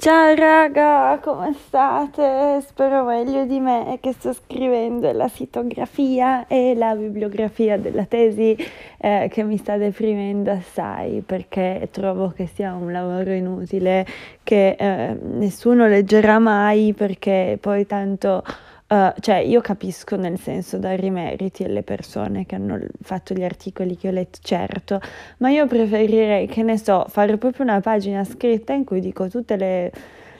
Ciao raga, come state? Spero meglio di me che sto scrivendo la sitografia e la bibliografia della tesi eh, che mi sta deprimendo assai perché trovo che sia un lavoro inutile che eh, nessuno leggerà mai perché poi tanto Uh, cioè, io capisco nel senso dare i meriti alle persone che hanno fatto gli articoli che ho letto, certo, ma io preferirei, che ne so, fare proprio una pagina scritta in cui dico tutte le,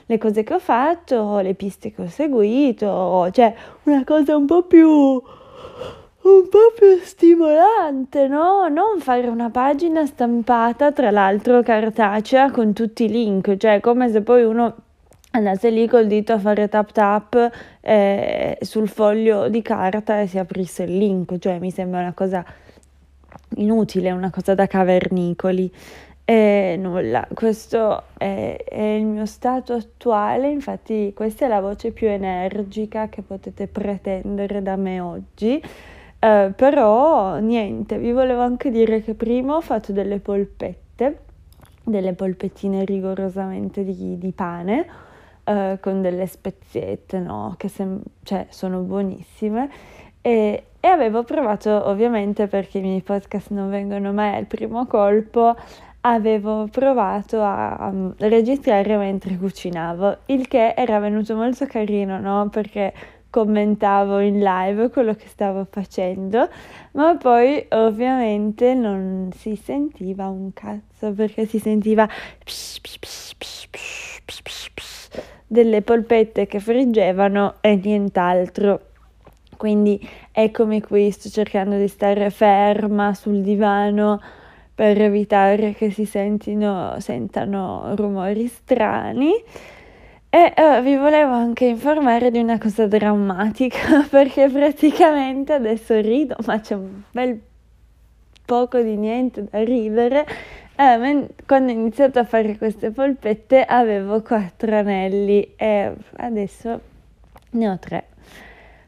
le cose che ho fatto, le piste che ho seguito, cioè una cosa un po' più un po' più stimolante, no? Non fare una pagina stampata, tra l'altro cartacea, con tutti i link, cioè come se poi uno andasse lì col dito a fare tap tap eh, sul foglio di carta e si aprisse il link, cioè mi sembra una cosa inutile, una cosa da cavernicoli. E nulla, questo è, è, il mio stato attuale, infatti questa è la voce più energica che potete pretendere da me oggi. Eh, però niente, vi volevo anche dire che prima ho fatto delle polpette, delle polpettine rigorosamente di, di pane eh, con delle speziette, no? Che sem- cioè, sono buonissime. E, e avevo provato, ovviamente, perché i miei podcast non vengono mai al primo colpo, avevo provato a, a, registrare mentre cucinavo, il che era venuto molto carino, no? Perché commentavo in live quello che stavo facendo, ma poi ovviamente non si sentiva un cazzo perché si sentiva psh, psh, psh, delle polpette che friggevano e nient'altro. Quindi eccomi qui, sto cercando di stare ferma sul divano per evitare che si sentino, sentano rumori strani. E uh, vi volevo anche informare di una cosa drammatica perché praticamente adesso rido, ma c'è un bel poco di niente da ridere eh, quando ho iniziato a fare queste polpette avevo quattro anelli e adesso ne ho tre.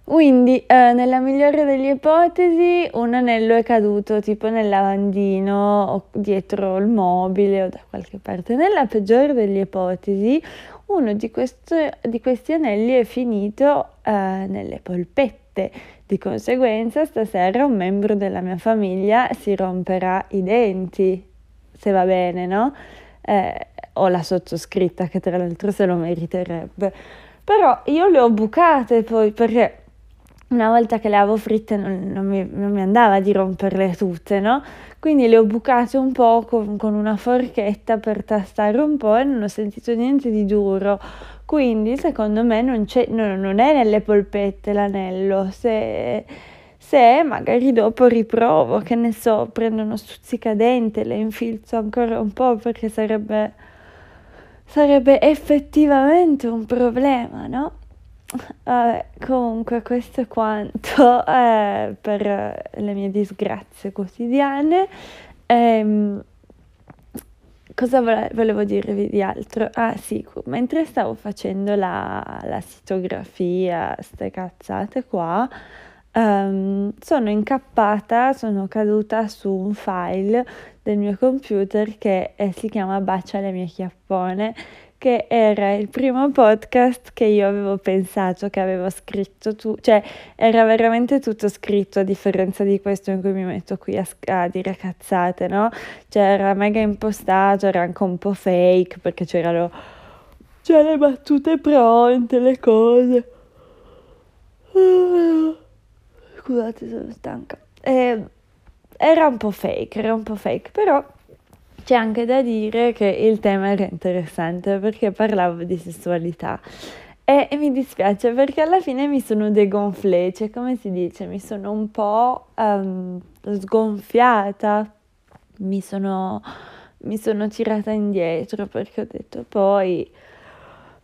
Quindi, eh, nella migliore delle ipotesi, un anello è caduto tipo nel lavandino o dietro il mobile o da qualche parte. Nella peggiore delle ipotesi, uno di, questo, di questi anelli è finito eh, nelle polpette. Di conseguenza, stasera un membro della mia famiglia si romperà i denti se va bene, no? Eh, o la sottoscritta che tra l'altro se lo meriterebbe. Però io le ho bucate poi perché una volta che le avevo fritte non, non, mi, non mi, andava di romperle tutte, no? Quindi le ho bucate un po' con, con, una forchetta per tastare un po' e non ho sentito niente di duro. Quindi secondo me non, no, non è nelle polpette l'anello. Se se magari dopo riprovo, che ne so, prendo uno stuzzicadente, le infilzo ancora un po' perché sarebbe, sarebbe effettivamente un problema, no? Vabbè, comunque questo è quanto eh, per le mie disgrazie quotidiane. Ehm, cosa volevo dirvi di altro? Ah sì, mentre stavo facendo la, la sitografia, ste cazzate qua, Um, sono incappata, sono caduta su un file del mio computer che eh, si chiama Bacia le mie chiappone, che era il primo podcast che io avevo pensato, che avevo scritto tu, cioè era veramente tutto scritto a differenza di questo in cui mi metto qui a, a dire cazzate, no? Cioè era mega impostato, era anche un po' fake perché c'erano, c'erano le battute pronte, le cose. Scusate, sono stanca. Eh, era un po' fake, era un po' fake, però c'è anche da dire che il tema era interessante perché parlavo di sessualità. E, e mi dispiace perché alla fine mi sono degonflé, cioè come si dice, mi sono un po' um, sgonfiata, mi sono, mi sono tirata indietro perché ho detto poi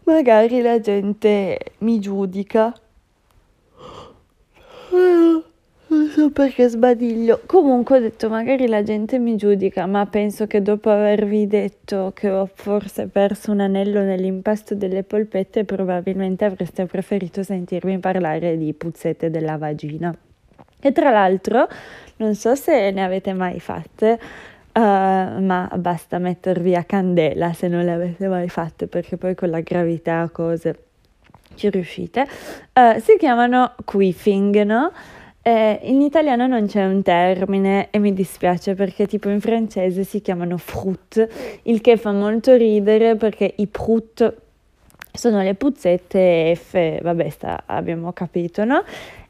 magari la gente mi giudica non so perché sbadiglio. Comunque ho detto, magari la gente mi giudica, ma penso che dopo avervi detto che ho forse perso un anello nell'impasto delle polpette, probabilmente avreste preferito sentirmi parlare di puzzette della vagina. E tra l'altro, non so se ne avete mai fatte, uh, ma basta mettervi a candela se non le avete mai fatte perché poi con la gravità cose ci riuscite. Uh, si chiamano quiffing, no? Eh, in italiano non c'è un termine e mi dispiace perché tipo in francese si chiamano fruit, il che fa molto ridere perché i prut sono le puzzette F, vabbè sta, abbiamo capito, no?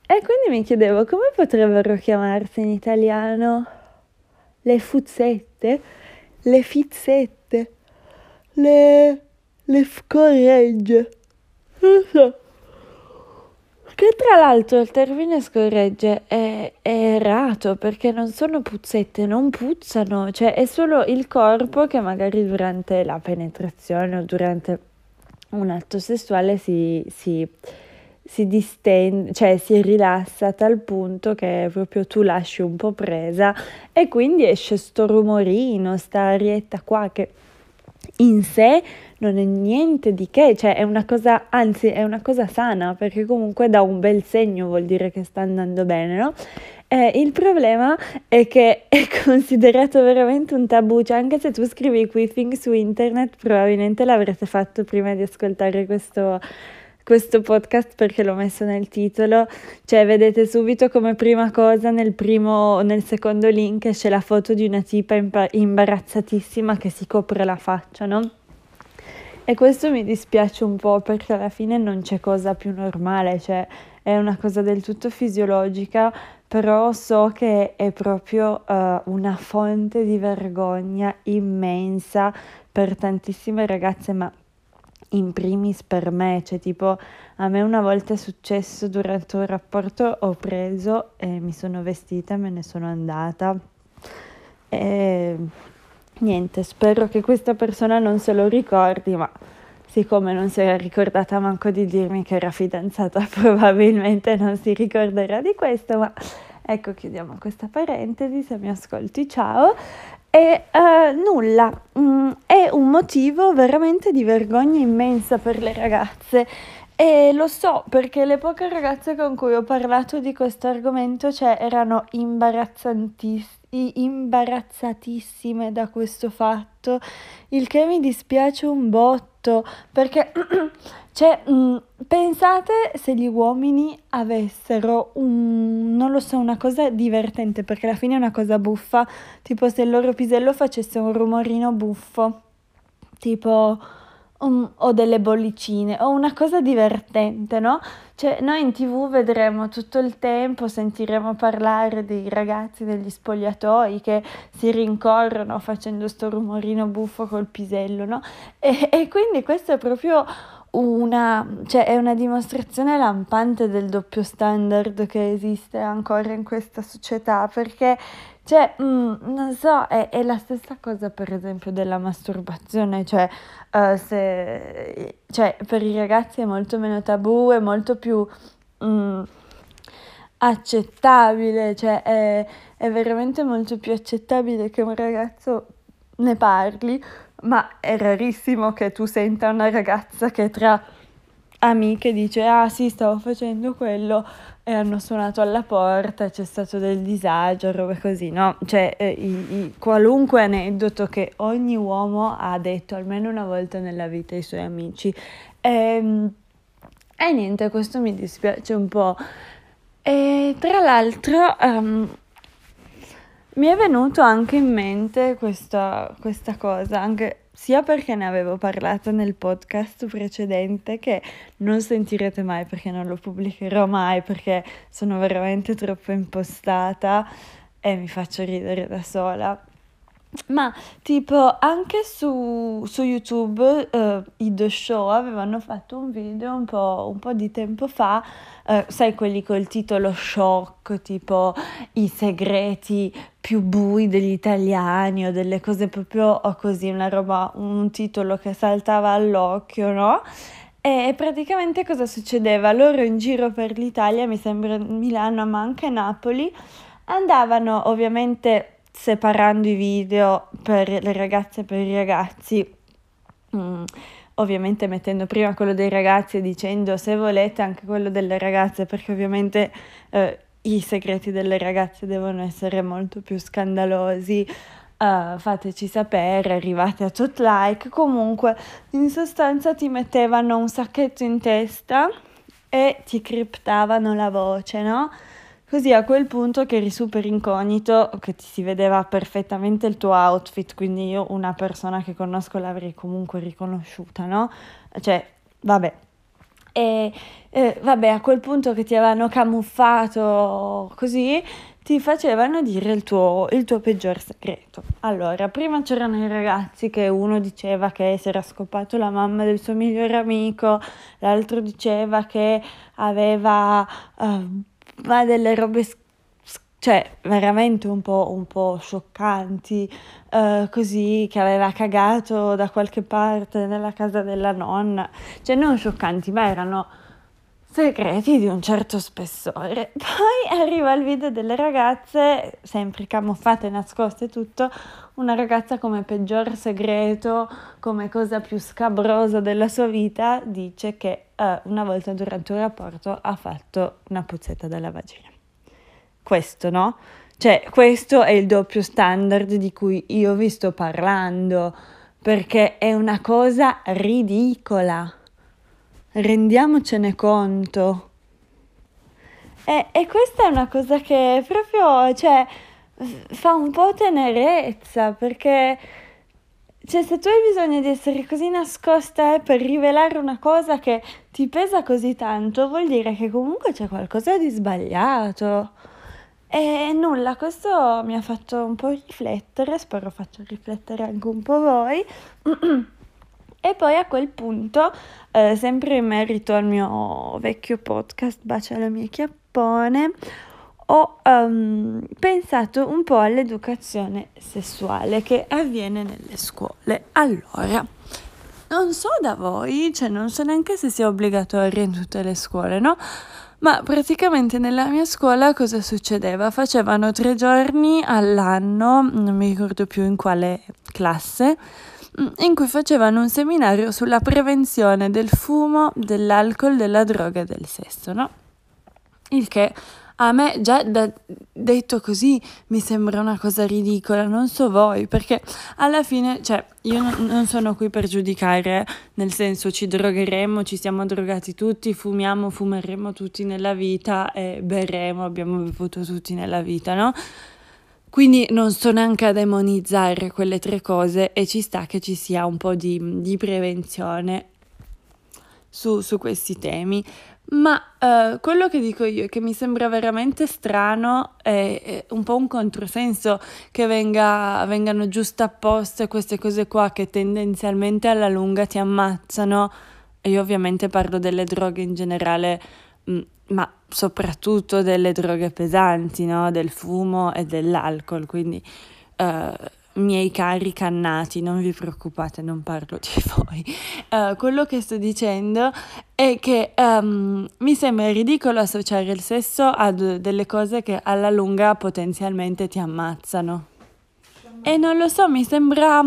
E quindi mi chiedevo come potrebbero chiamarsi in italiano le fuzzette, le fizzette, le, le scorregge, Che tra l'altro il termine scorregge è, è, errato perché non sono puzzette, non puzzano, cioè è solo il corpo che magari durante la penetrazione o durante un atto sessuale si, si, si distende, cioè si rilassa a tal punto che proprio tu lasci un po' presa e quindi esce sto rumorino, sta arietta qua che in sé non è niente di che, cioè è una cosa, anzi è una cosa sana perché comunque dà un bel segno, vuol dire che sta andando bene, no? Eh, il problema è che è considerato veramente un tabù, cioè anche se tu scrivi quiffing su internet probabilmente l'avrete fatto prima di ascoltare questo, questo podcast perché l'ho messo nel titolo, cioè vedete subito come prima cosa nel primo, nel secondo link c'è la foto di una tipa imbarazzatissima che si copre la faccia, no? E questo mi dispiace un po' perché alla fine non c'è cosa più normale, cioè è una cosa del tutto fisiologica, però so che è proprio uh, una fonte di vergogna immensa per tantissime ragazze, ma in primis per me, cioè tipo a me una volta è successo durante un rapporto, ho preso e mi sono vestita e me ne sono andata. E niente, spero che questa persona non se lo ricordi, ma siccome non si era ricordata manco di dirmi che era fidanzata, probabilmente non si ricorderà di questo, ma ecco, chiudiamo questa parentesi, se mi ascolti ciao. E uh, nulla, mm, è un motivo veramente di vergogna immensa per le ragazze. E lo so perché le poche ragazze con cui ho parlato di questo argomento cioè, erano imbarazzatissime da questo fatto, il che mi dispiace un botto perché cioè, mm, pensate se gli uomini avessero un, non lo so, una cosa divertente perché alla fine è una cosa buffa, tipo se il loro pisello facesse un rumorino buffo, tipo um, o delle bollicine o una cosa divertente, no? Cioè, noi in tv vedremo tutto il tempo, sentiremo parlare dei ragazzi degli spogliatoi che si rincorrono facendo sto rumorino buffo col pisello, no? E, e quindi questo è proprio una, cioè è una dimostrazione lampante del doppio standard che esiste ancora in questa società perché cioè, mm, non so, è, è, la stessa cosa per esempio della masturbazione, cioè, uh, se, cioè, per i ragazzi è molto meno tabù, è molto più mm, accettabile, cioè è, è veramente molto più accettabile che un ragazzo ne parli, ma è rarissimo che tu senta una ragazza che tra amiche dice ah sì stavo facendo quello e hanno suonato alla porta, c'è stato del disagio, robe così, no? Cioè, eh, i, i, qualunque aneddoto che ogni uomo ha detto almeno una volta nella vita ai suoi amici. E, ehm, e niente, questo mi dispiace un po'. E tra l'altro um, mi è venuto anche in mente questa, questa cosa, anche sia perché ne avevo parlato nel podcast precedente che non sentirete mai perché non lo pubblicherò mai perché sono veramente troppo impostata e mi faccio ridere da sola. Ma tipo anche su, su YouTube uh, i The Show avevano fatto un video un po', un po di tempo fa, uh, sai quelli col titolo shock, tipo i segreti più bui degli italiani o delle cose proprio così, una roba, un titolo che saltava all'occhio, no? E praticamente cosa succedeva? Loro in giro per l'Italia, mi sembra Milano ma anche Napoli, andavano ovviamente separando i video per le ragazze e per i ragazzi, mm, ovviamente mettendo prima quello dei ragazzi e dicendo se volete anche quello delle ragazze, perché ovviamente eh, i segreti delle ragazze devono essere molto più scandalosi. uh, fateci sapere, arrivate a tot like, comunque in sostanza ti mettevano un sacchetto in testa e ti criptavano la voce, no? Così a quel punto che eri super incognito, che ti si vedeva perfettamente il tuo outfit, quindi io una persona che conosco l'avrei comunque riconosciuta, no? Cioè, vabbè. E eh, vabbè, a quel punto che ti avevano camuffato così, ti facevano dire il tuo, il tuo peggior segreto. Allora, prima c'erano i ragazzi che uno diceva che si era scopato la mamma del suo migliore amico, l'altro diceva che aveva uh, delle robe cioè veramente un po', un po scioccanti, uh, così che aveva cagato da qualche parte nella casa della nonna, cioè non scioccanti, ma erano segreti di un certo spessore. Poi arriva il video delle ragazze, sempre camuffate, nascoste tutto, una ragazza come peggior segreto, come cosa più scabrosa della sua vita, dice che uh, una volta durante un rapporto ha fatto una puzzetta dalla vagina. Questo, no? Cioè, questo è il doppio standard di cui io vi sto parlando, perché è una cosa ridicola rendiamocene conto. E, e, questa è una cosa che proprio, cioè, fa un po' tenerezza, perché, cioè, se tu hai bisogno di essere così nascosta eh, per rivelare una cosa che ti pesa così tanto, vuol dire che comunque c'è qualcosa di sbagliato. E nulla, questo mi ha fatto un po' riflettere, spero faccia riflettere anche un po' voi. E poi a quel punto, eh, sempre in merito al mio vecchio podcast Bacia la mia chiappone, ho um, pensato un po' all'educazione sessuale che avviene nelle scuole. Allora, non so da voi, cioè non so neanche se sia obbligatorio in tutte le scuole, no? Ma praticamente nella mia scuola cosa succedeva? Facevano tre giorni all'anno, non mi ricordo più in quale classe, in cui facevano un seminario sulla prevenzione del fumo, dell'alcol, della droga e del sesso, no? Il che a me già da, detto così mi sembra una cosa ridicola, non so voi, perché alla fine, cioè, io non, non sono qui per giudicare, nel senso ci drogheremo, ci siamo drogati tutti, fumiamo, fumeremo tutti nella vita e berremo, abbiamo bevuto tutti nella vita, no? Quindi non sto neanche a demonizzare quelle tre cose e ci sta che ci sia un po' di, di prevenzione su, su, questi temi. Ma uh, quello che dico io è che mi sembra veramente strano e, un po' un controsenso che venga, vengano giustapposte queste cose qua che tendenzialmente alla lunga ti ammazzano. Io ovviamente parlo delle droghe in generale Mm, ma soprattutto delle droghe pesanti, no? del fumo e dell'alcol, quindi uh, miei cari cannati, non vi preoccupate, non parlo di voi. Uh, quello che sto dicendo è che um, mi sembra ridicolo associare il sesso a delle cose che alla lunga potenzialmente ti ammazzano. E non lo so, mi sembra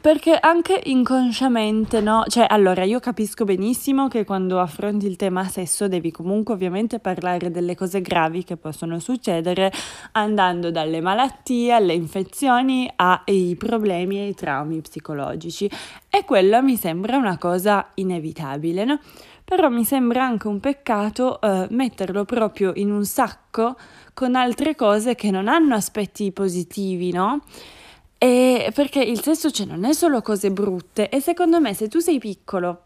perché anche inconsciamente, no? Cioè, allora, io capisco benissimo che quando affronti il tema sesso devi comunque ovviamente parlare delle cose gravi che possono succedere, andando dalle malattie alle infezioni ai problemi e ai traumi psicologici. E quello mi sembra una cosa inevitabile, no? Però mi sembra anche un peccato eh, metterlo proprio in un sacco con altre cose che non hanno aspetti positivi, no? E perché il sesso cioè, non è solo cose brutte e secondo me se tu sei piccolo,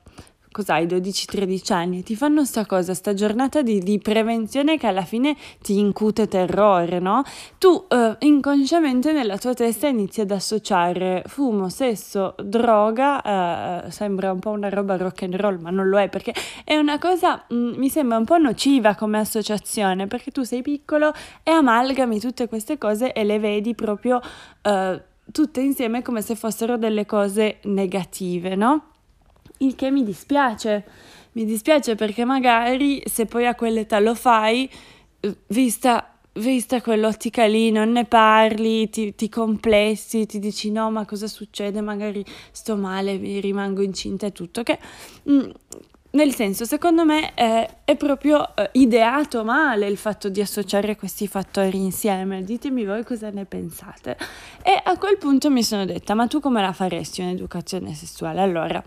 cos'hai, 12-13 anni, ti fanno sta cosa, sta giornata di, di, prevenzione che alla fine ti incute terrore, no? Tu eh, inconsciamente nella tua testa inizi ad associare fumo, sesso, droga, eh, sembra un po' una roba rock and roll, ma non lo è perché è una cosa, mh, mm, mi sembra un po' nociva come associazione, perché tu sei piccolo e amalgami tutte queste cose e le vedi proprio... Eh, tutte insieme come se fossero delle cose negative, no? Il che mi dispiace, mi dispiace perché magari se poi a quell'età lo fai, eh, vista, vista quell'ottica lì, non ne parli, ti, ti, complessi, ti dici no, ma cosa succede? Magari sto male, rimango incinta e tutto, che mm, nel senso, secondo me è, è proprio eh, ideato male il fatto di associare questi fattori insieme. Ditemi voi cosa ne pensate. E a quel punto mi sono detta, ma tu come la faresti un'educazione sessuale? Allora,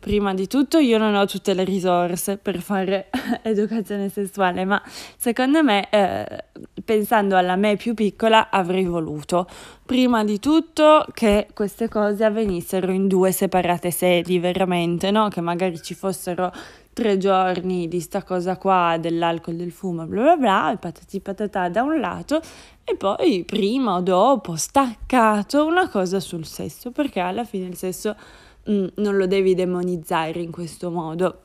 prima di tutto io non ho tutte le risorse per fare educazione sessuale, ma secondo me, eh, pensando alla me più piccola, avrei voluto prima di tutto che queste cose avvenissero in due separate sedi, veramente, no? Che magari ci fossero tre giorni di sta cosa qua dell'alcol, del fumo, bla bla bla, e patati patatà da un lato, e poi prima o dopo staccato una cosa sul sesso, perché alla fine il sesso mm, non lo devi demonizzare in questo modo.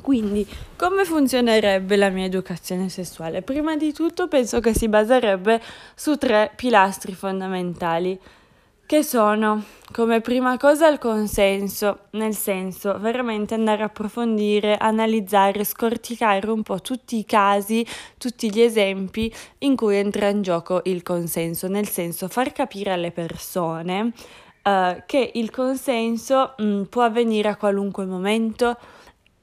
Quindi, come funzionerebbe la mia educazione sessuale? Prima di tutto penso che si baserebbe su tre pilastri fondamentali, che sono come prima cosa il consenso, nel senso veramente andare a approfondire, analizzare, scorticare un po' tutti i casi, tutti gli esempi in cui entra in gioco il consenso, nel senso far capire alle persone uh, che il consenso mh, mm, può avvenire a qualunque momento,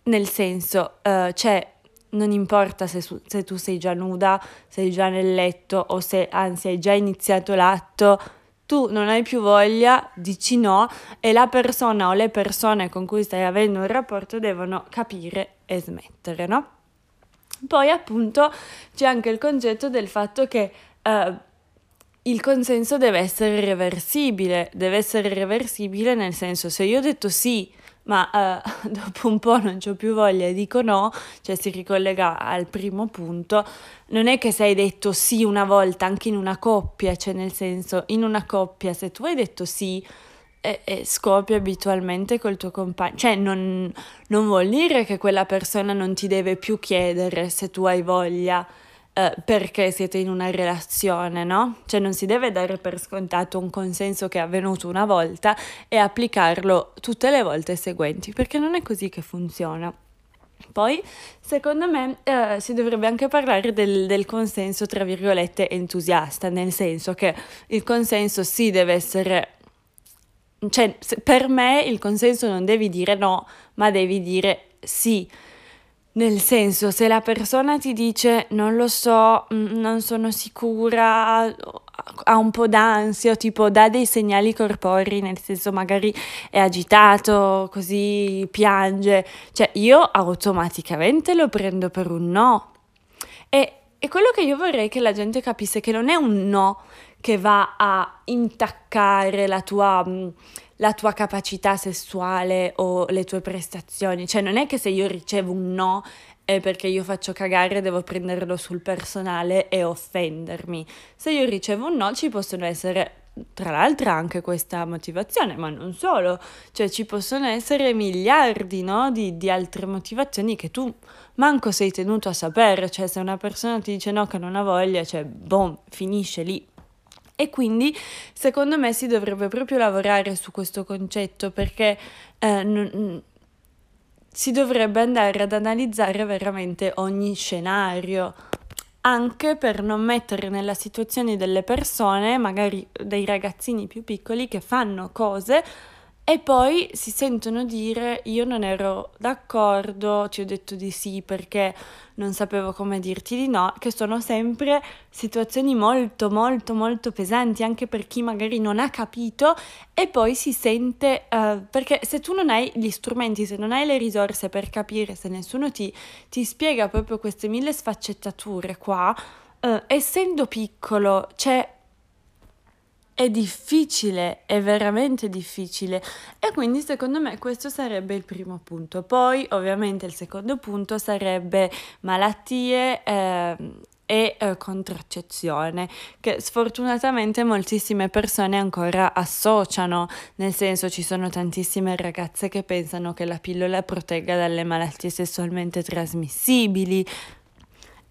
nel senso uh, c'è non importa se, se, tu sei già nuda, sei già nel letto o se anzi hai già iniziato l'atto, tu non hai più voglia, dici no e la persona o le persone con cui stai avendo un rapporto devono capire e smettere, no? Poi appunto c'è anche il concetto del fatto che uh, il consenso deve essere reversibile, deve essere reversibile nel senso se io ho detto sì, ma uh, dopo un po' non ho più voglia e dico no, cioè si ricollega al primo punto, non è che se hai detto sì una volta anche in una coppia, cioè nel senso in una coppia se tu hai detto sì e, e scopi abitualmente col tuo compagno, cioè non, non vuol dire che quella persona non ti deve più chiedere se tu hai voglia eh, perché siete in una relazione, no? Cioè non si deve dare per scontato un consenso che è avvenuto una volta e applicarlo tutte le volte seguenti, perché non è così che funziona. Poi, secondo me, eh, si dovrebbe anche parlare del, del, consenso, tra virgolette, entusiasta, nel senso che il consenso sì deve essere... Cioè, per me il consenso non devi dire no, ma devi dire sì. Nel senso, se la persona ti dice non lo so, mm, non sono sicura, ha un po' d'ansia, tipo dà dei segnali corporei, nel senso magari è agitato, così piange, cioè io automaticamente lo prendo per un no. E, e quello che io vorrei che la gente capisse che non è un no che va a intaccare la tua mm, la tua capacità sessuale o le tue prestazioni. Cioè non è che se io ricevo un no è perché io faccio cagare devo prenderlo sul personale e offendermi. Se io ricevo un no ci possono essere tra l'altro anche questa motivazione, ma non solo, cioè ci possono essere miliardi no? di, di, altre motivazioni che tu manco sei tenuto a sapere, cioè se una persona ti dice no che non ha voglia, cioè boom, finisce lì. E quindi secondo me si dovrebbe proprio lavorare su questo concetto perché eh, non, si dovrebbe andare ad analizzare veramente ogni scenario, anche per non mettere nella situazione delle persone, magari dei ragazzini più piccoli, che fanno cose e poi si sentono dire io non ero d'accordo, ti ho detto di sì perché non sapevo come dirti di no, che sono sempre situazioni molto molto molto pesanti anche per chi magari non ha capito e poi si sente, uh, perché se tu non hai gli strumenti, se non hai le risorse per capire, se nessuno ti, ti spiega proprio queste mille sfaccettature qua, uh, essendo piccolo, c'è è difficile, è veramente difficile e quindi secondo me questo sarebbe il primo punto. Poi ovviamente il secondo punto sarebbe malattie eh, e eh, contraccezione che sfortunatamente moltissime persone ancora associano, nel senso ci sono tantissime ragazze che pensano che la pillola protegga dalle malattie sessualmente trasmissibili,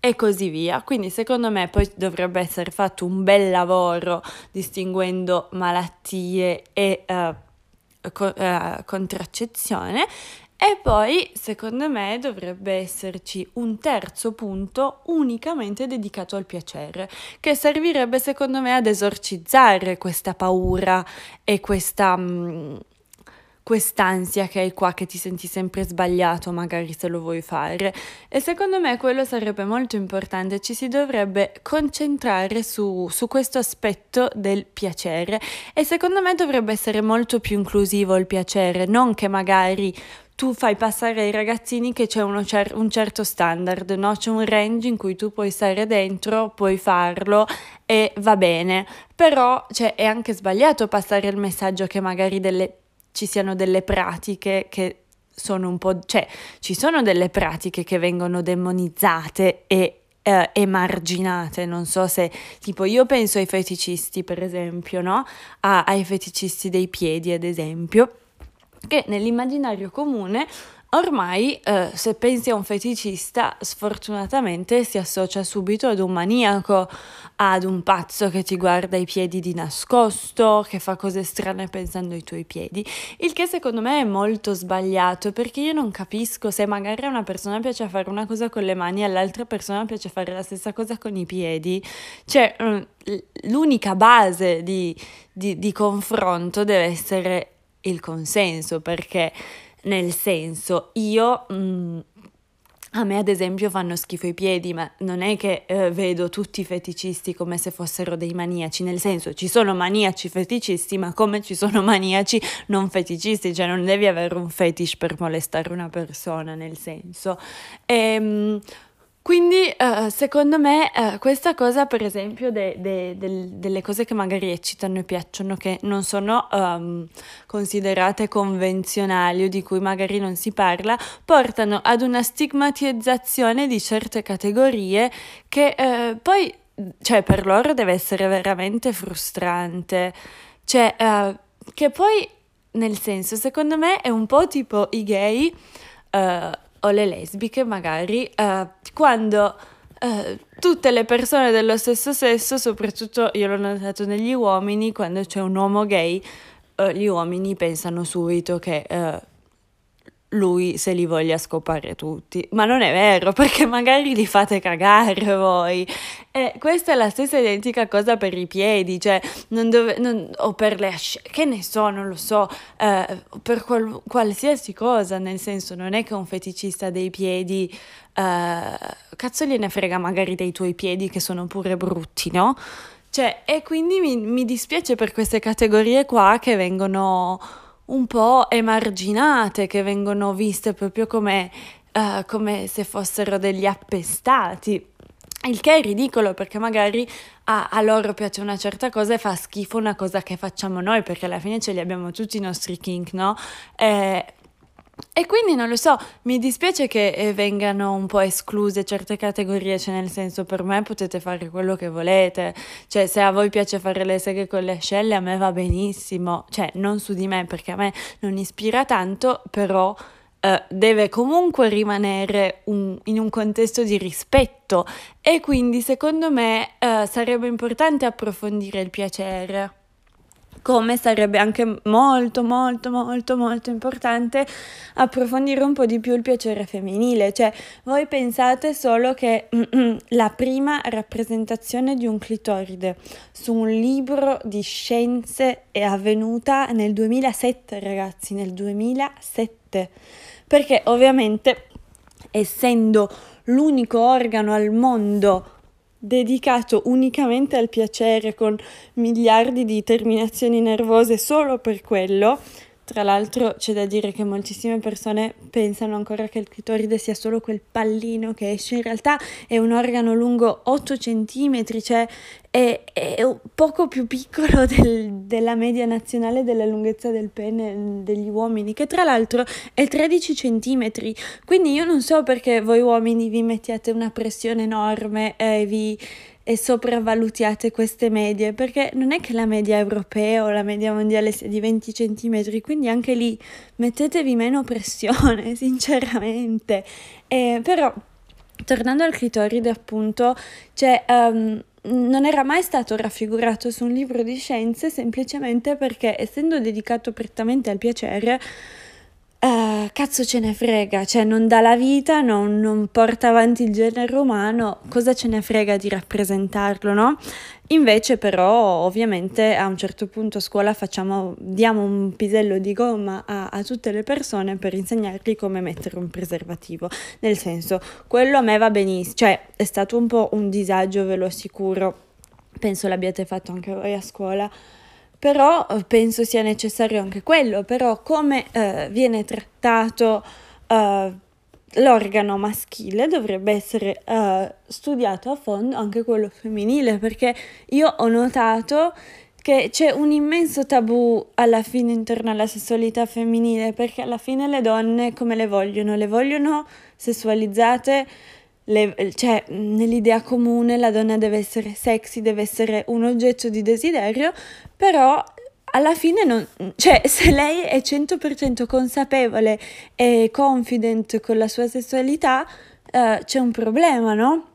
e così via. Quindi secondo me poi dovrebbe essere fatto un bel lavoro distinguendo malattie e uh, co- uh, contraccezione e poi, secondo me, dovrebbe esserci un terzo punto unicamente dedicato al piacere, che servirebbe, secondo me, ad esorcizzare questa paura e questa, mh, mm, quest'ansia che hai qua, che ti senti sempre sbagliato magari se lo vuoi fare. E secondo me quello sarebbe molto importante, ci si dovrebbe concentrare su, su questo aspetto del piacere e secondo me dovrebbe essere molto più inclusivo il piacere, non che magari tu fai passare ai ragazzini che c'è cer- un certo standard, no? c'è un range in cui tu puoi stare dentro, puoi farlo e va bene, però cioè, è anche sbagliato passare il messaggio che magari delle ci siano delle pratiche che sono un po', cioè ci sono delle pratiche che vengono demonizzate e eh, emarginate, non so se tipo io penso ai feticisti per esempio, no? A, ai feticisti dei piedi ad esempio, che nell'immaginario comune Ormai, eh, se pensi a un feticista, sfortunatamente si associa subito ad un maniaco, ad un pazzo che ti guarda i piedi di nascosto, che fa cose strane pensando ai tuoi piedi, il che secondo me è molto sbagliato perché io non capisco se magari a una persona piace fare una cosa con le mani e all'altra persona piace fare la stessa cosa con i piedi. Cioè, mm, l'unica base di, di, di confronto deve essere il consenso perché nel senso io... Mm, a me ad esempio fanno schifo i piedi, ma non è che eh, vedo tutti i feticisti come se fossero dei maniaci, nel senso ci sono maniaci feticisti, ma come ci sono maniaci non feticisti, cioè non devi avere un fetish per molestare una persona, nel senso. Ehm, quindi uh, secondo me uh, questa cosa per esempio de, de, de, delle cose che magari eccitano e piacciono, che non sono um, considerate convenzionali o di cui magari non si parla, portano ad una stigmatizzazione di certe categorie che uh, poi, cioè per loro deve essere veramente frustrante. Cioè, che poi, nel senso, secondo me è un po' tipo i gay o le lesbiche magari, uh, quando uh, tutte le persone dello stesso sesso, soprattutto io l'ho notato negli uomini, quando c'è un uomo gay, uh, gli uomini pensano subito che lui se li voglia scopare tutti. Ma non è vero, perché magari li fate cagare voi. E questa è la stessa identica cosa per i piedi, cioè, non dove, non, o per le ascelle, che ne so, non lo so, eh, per qual, qualsiasi cosa, nel senso, non è che un feticista dei piedi, eh, cazzo gliene frega magari dei tuoi piedi che sono pure brutti, no? Cioè, e quindi mi, mi dispiace per queste categorie qua che vengono un po' emarginate, che vengono viste proprio come, uh, come se fossero degli appestati. Il che è ridicolo perché magari a, a, loro piace una certa cosa e fa schifo una cosa che facciamo noi, perché alla fine ce li abbiamo tutti i nostri kink, no? Eh, e quindi non lo so, mi dispiace che eh, vengano un po' escluse certe categorie, cioè nel senso per me potete fare quello che volete, cioè se a voi piace fare le seghe con le ascelle a me va benissimo, cioè non su di me perché a me non ispira tanto, però eh, deve comunque rimanere un, in un contesto di rispetto. E quindi secondo me eh, sarebbe importante approfondire il piacere come sarebbe anche molto molto molto molto importante approfondire un po' di più il piacere femminile, cioè voi pensate solo che la prima rappresentazione di un clitoride su un libro di scienze è avvenuta nel 2007 ragazzi, nel 2007, perché ovviamente essendo l'unico organo al mondo dedicato unicamente al piacere con miliardi di terminazioni nervose solo per quello, tra l'altro c'è da dire che moltissime persone pensano ancora che il clitoride sia solo quel pallino che esce, in realtà è un organo lungo 8 cm, cioè è, è poco più piccolo del, della media nazionale della lunghezza del pene degli uomini, che tra l'altro è 13 cm. Quindi io non so perché voi uomini vi mettiate una pressione enorme e vi e sopravvalutiate queste medie, perché non è che la media europea o la media mondiale sia di 20 cm, quindi anche lì mettetevi meno pressione, sinceramente. Eh, però, tornando al clitoride, appunto, cioè, um, non era mai stato raffigurato su un libro di scienze semplicemente perché, essendo dedicato prettamente al piacere, Uh, cazzo ce ne frega, cioè non dà la vita, non, non, porta avanti il genere umano, cosa ce ne frega di rappresentarlo, no? Invece però ovviamente a un certo punto a scuola facciamo, diamo un pisello di gomma a, a tutte le persone per insegnargli come mettere un preservativo, nel senso quello a me va benissimo, cioè è stato un po' un disagio, ve lo assicuro, penso l'abbiate fatto anche voi a scuola però eh, penso sia necessario anche quello, però come eh, viene trattato eh, l'organo maschile dovrebbe essere eh, studiato a fondo anche quello femminile, perché io ho notato che c'è un immenso tabù alla fine intorno alla sessualità femminile, perché alla fine le donne come le vogliono? Le vogliono sessualizzate le, cioè, nell'idea comune la donna deve essere sexy, deve essere un oggetto di desiderio, però alla fine non, cioè, se lei è 100% consapevole e confident con la sua sessualità, uh, c'è un problema, no?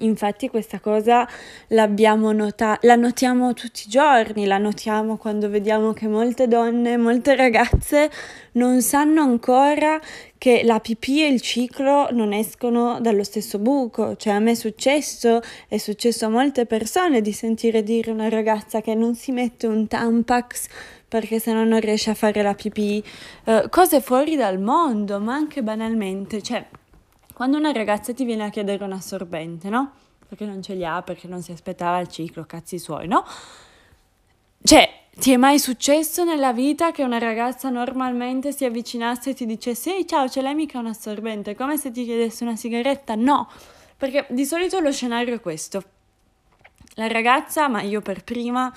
Infatti questa cosa l'abbiamo notata, la notiamo tutti i giorni, la notiamo quando vediamo che molte donne, molte ragazze non sanno ancora che la pipì e il ciclo non escono dallo stesso buco. Cioè a me è successo, è successo a molte persone di sentire dire una ragazza che non si mette un Tampax perché se no non riesce a fare la pipì, uh, cose fuori dal mondo, ma anche banalmente, cioè quando una ragazza ti viene a chiedere un assorbente, no? Perché non ce li ha, perché non si aspettava il ciclo, cazzi suoi, no? Cioè, ti è mai successo nella vita che una ragazza normalmente si avvicinasse e ti dicesse ehi ciao, ce l'hai mica un assorbente? Come se ti chiedesse una sigaretta? No, perché di solito lo scenario è questo. La ragazza, ma io per prima,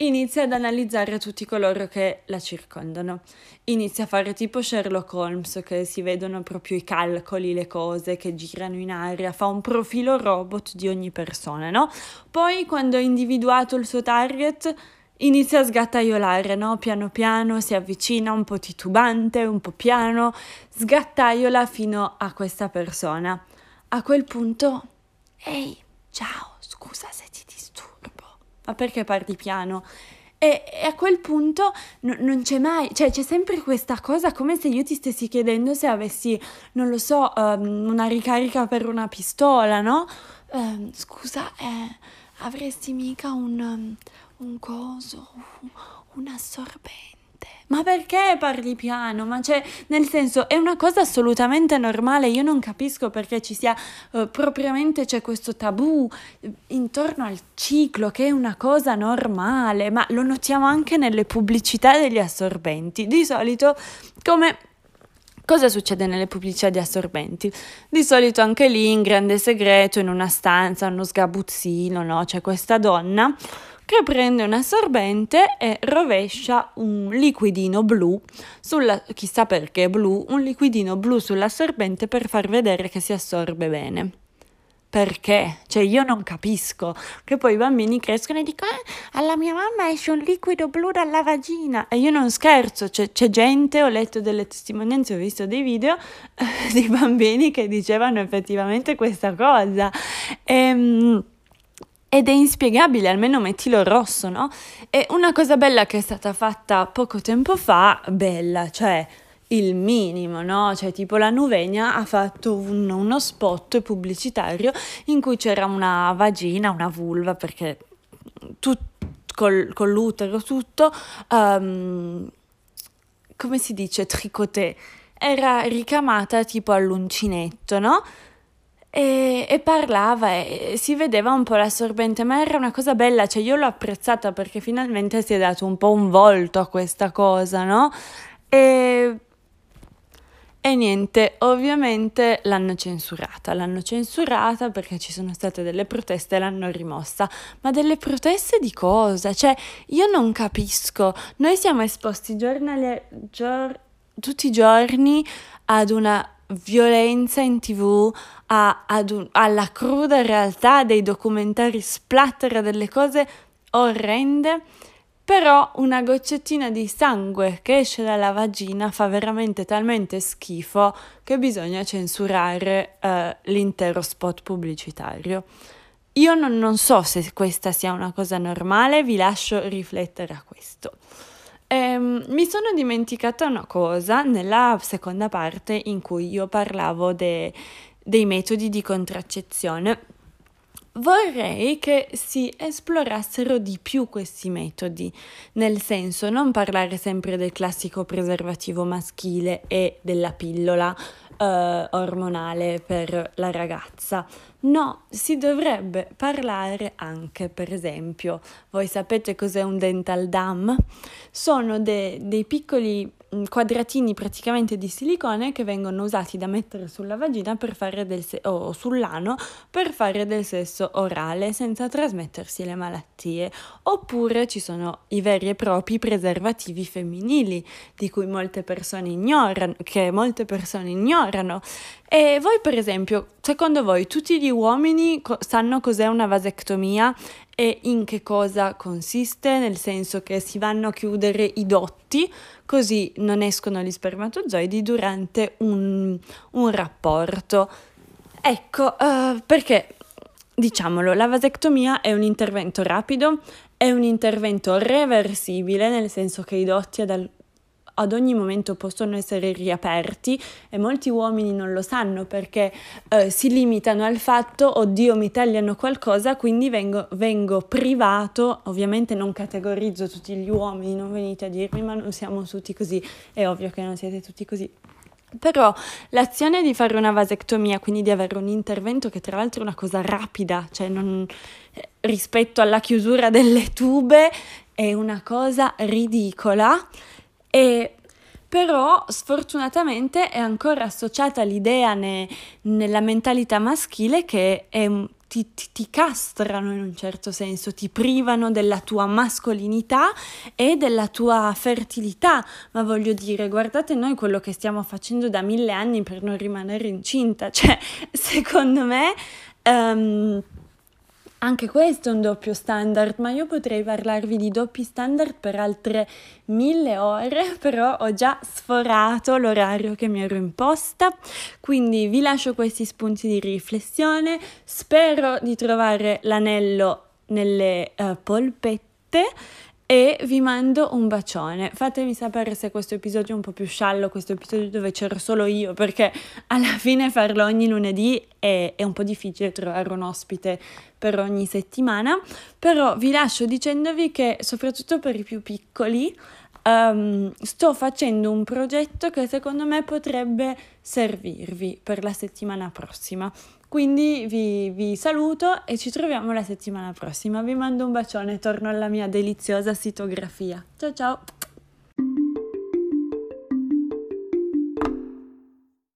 inizia ad analizzare tutti coloro che la circondano. Inizia a fare tipo Sherlock Holmes, che si vedono proprio i calcoli, le cose che girano in aria, fa un profilo robot di ogni persona, no? Poi, quando ha individuato il suo target, inizia a sgattaiolare, no? Piano piano si avvicina un po' titubante, un po' piano, sgattaiola fino a questa persona. A quel punto, ehi, ciao, scusa se ma perché parli piano? E, e a quel punto no, non c'è mai, cioè c'è sempre questa cosa come se io ti stessi chiedendo se avessi, non lo so, um, una ricarica per una pistola, no? Uh, scusa, eh, avresti mica un, um, un coso, un assorbente? Ma perché parli piano? Ma cioè, nel senso, è una cosa assolutamente normale. Io non capisco perché ci sia uh, propriamente c'è questo tabù eh, intorno al ciclo, che è una cosa normale, ma lo notiamo anche nelle pubblicità degli assorbenti. Di solito, come Cosa succede nelle pubblicità di assorbenti? Di solito anche lì in grande segreto, in una stanza, uno sgabuzzino, no? C'è questa donna che prende un assorbente e rovescia un liquidino blu, sulla, chissà perché blu, un liquidino blu sull'assorbente per far vedere che si assorbe bene. Perché? Cioè io non capisco che poi i bambini crescono e dicono eh, alla mia mamma esce un liquido blu dalla vagina e io non scherzo, c'è, c'è gente, ho letto delle testimonianze, ho visto dei video eh, di bambini che dicevano effettivamente questa cosa. Ehm, ed è inspiegabile, almeno mettilo rosso, no? E una cosa bella che è stata fatta poco tempo fa, bella, cioè il minimo, no? Cioè tipo la Nuvegna ha fatto un, uno spot pubblicitario in cui c'era una vagina, una vulva, perché tut, col, con l'utero tutto, um, come si dice, tricoté, era ricamata tipo all'uncinetto, no? E, e, parlava e si vedeva un po' l'assorbente, ma era una cosa bella, cioè io l'ho apprezzata perché finalmente si è dato un po' un volto a questa cosa, no? E, e niente, ovviamente l'hanno censurata, l'hanno censurata perché ci sono state delle proteste e l'hanno rimossa, ma delle proteste di cosa? Cioè io non capisco, noi siamo esposti giornali, gior- tutti i giorni ad una violenza in tv, a, un, alla cruda realtà dei documentari splatter, delle cose orrende, però una goccettina di sangue che esce dalla vagina fa veramente talmente schifo che bisogna censurare eh, l'intero spot pubblicitario. Io non, non so se questa sia una cosa normale, vi lascio riflettere a questo. Ehm, mi sono dimenticata una cosa nella seconda parte in cui io parlavo de- dei metodi di contraccezione. Vorrei che si esplorassero di più questi metodi, nel senso non parlare sempre del classico preservativo maschile e della pillola eh, ormonale per la ragazza. No, si dovrebbe parlare anche, per esempio, voi sapete cos'è un dental dam? Sono de- dei piccoli quadratini praticamente di silicone che vengono usati da mettere sulla vagina se- o sull'ano per fare del sesso orale senza trasmettersi le malattie. Oppure ci sono i veri e propri preservativi femminili di cui molte persone ignorano, che molte persone ignorano e voi, per esempio, secondo voi tutti gli uomini co- sanno cos'è una vasectomia e in che cosa consiste? Nel senso che si vanno a chiudere i dotti così non escono gli spermatozoidi durante un, un rapporto. Ecco, uh, perché diciamolo, la vasectomia è un intervento rapido, è un intervento reversibile, nel senso che i dotti ad, al- ad ogni momento possono essere riaperti e molti uomini non lo sanno perché eh, si limitano al fatto oddio mi tagliano qualcosa quindi vengo, vengo privato. Ovviamente non categorizzo tutti gli uomini non venite a dirmi ma non siamo tutti così è ovvio che non siete tutti così. Però l'azione di fare una vasectomia, quindi di avere un intervento che tra l'altro è una cosa rapida, cioè non, eh, rispetto alla chiusura delle tube, è una cosa ridicola e però sfortunatamente è ancora associata l'idea ne, nella mentalità maschile che è, ti, ti, ti, castrano in un certo senso, ti privano della tua mascolinità e della tua fertilità. Ma voglio dire, guardate noi quello che stiamo facendo da mille anni per non rimanere incinta. Cioè, secondo me... Um, anche questo è un doppio standard, ma io potrei parlarvi di doppi standard per altre mille ore, però ho già sforato l'orario che mi ero imposta, quindi vi lascio questi spunti di riflessione, spero di trovare l'anello nelle uh, polpette e vi mando un bacione. Fatemi sapere se questo episodio è un po' più sciallo, questo episodio dove c'ero solo io, perché alla fine farlo ogni lunedì è, è un po' difficile trovare un ospite per ogni settimana, però vi lascio dicendovi che soprattutto per i più piccoli um, sto facendo un progetto che secondo me potrebbe servirvi per la settimana prossima. Quindi vi, vi, saluto e ci troviamo la settimana prossima. Vi mando un bacione, torno alla mia deliziosa sitografia. Ciao ciao!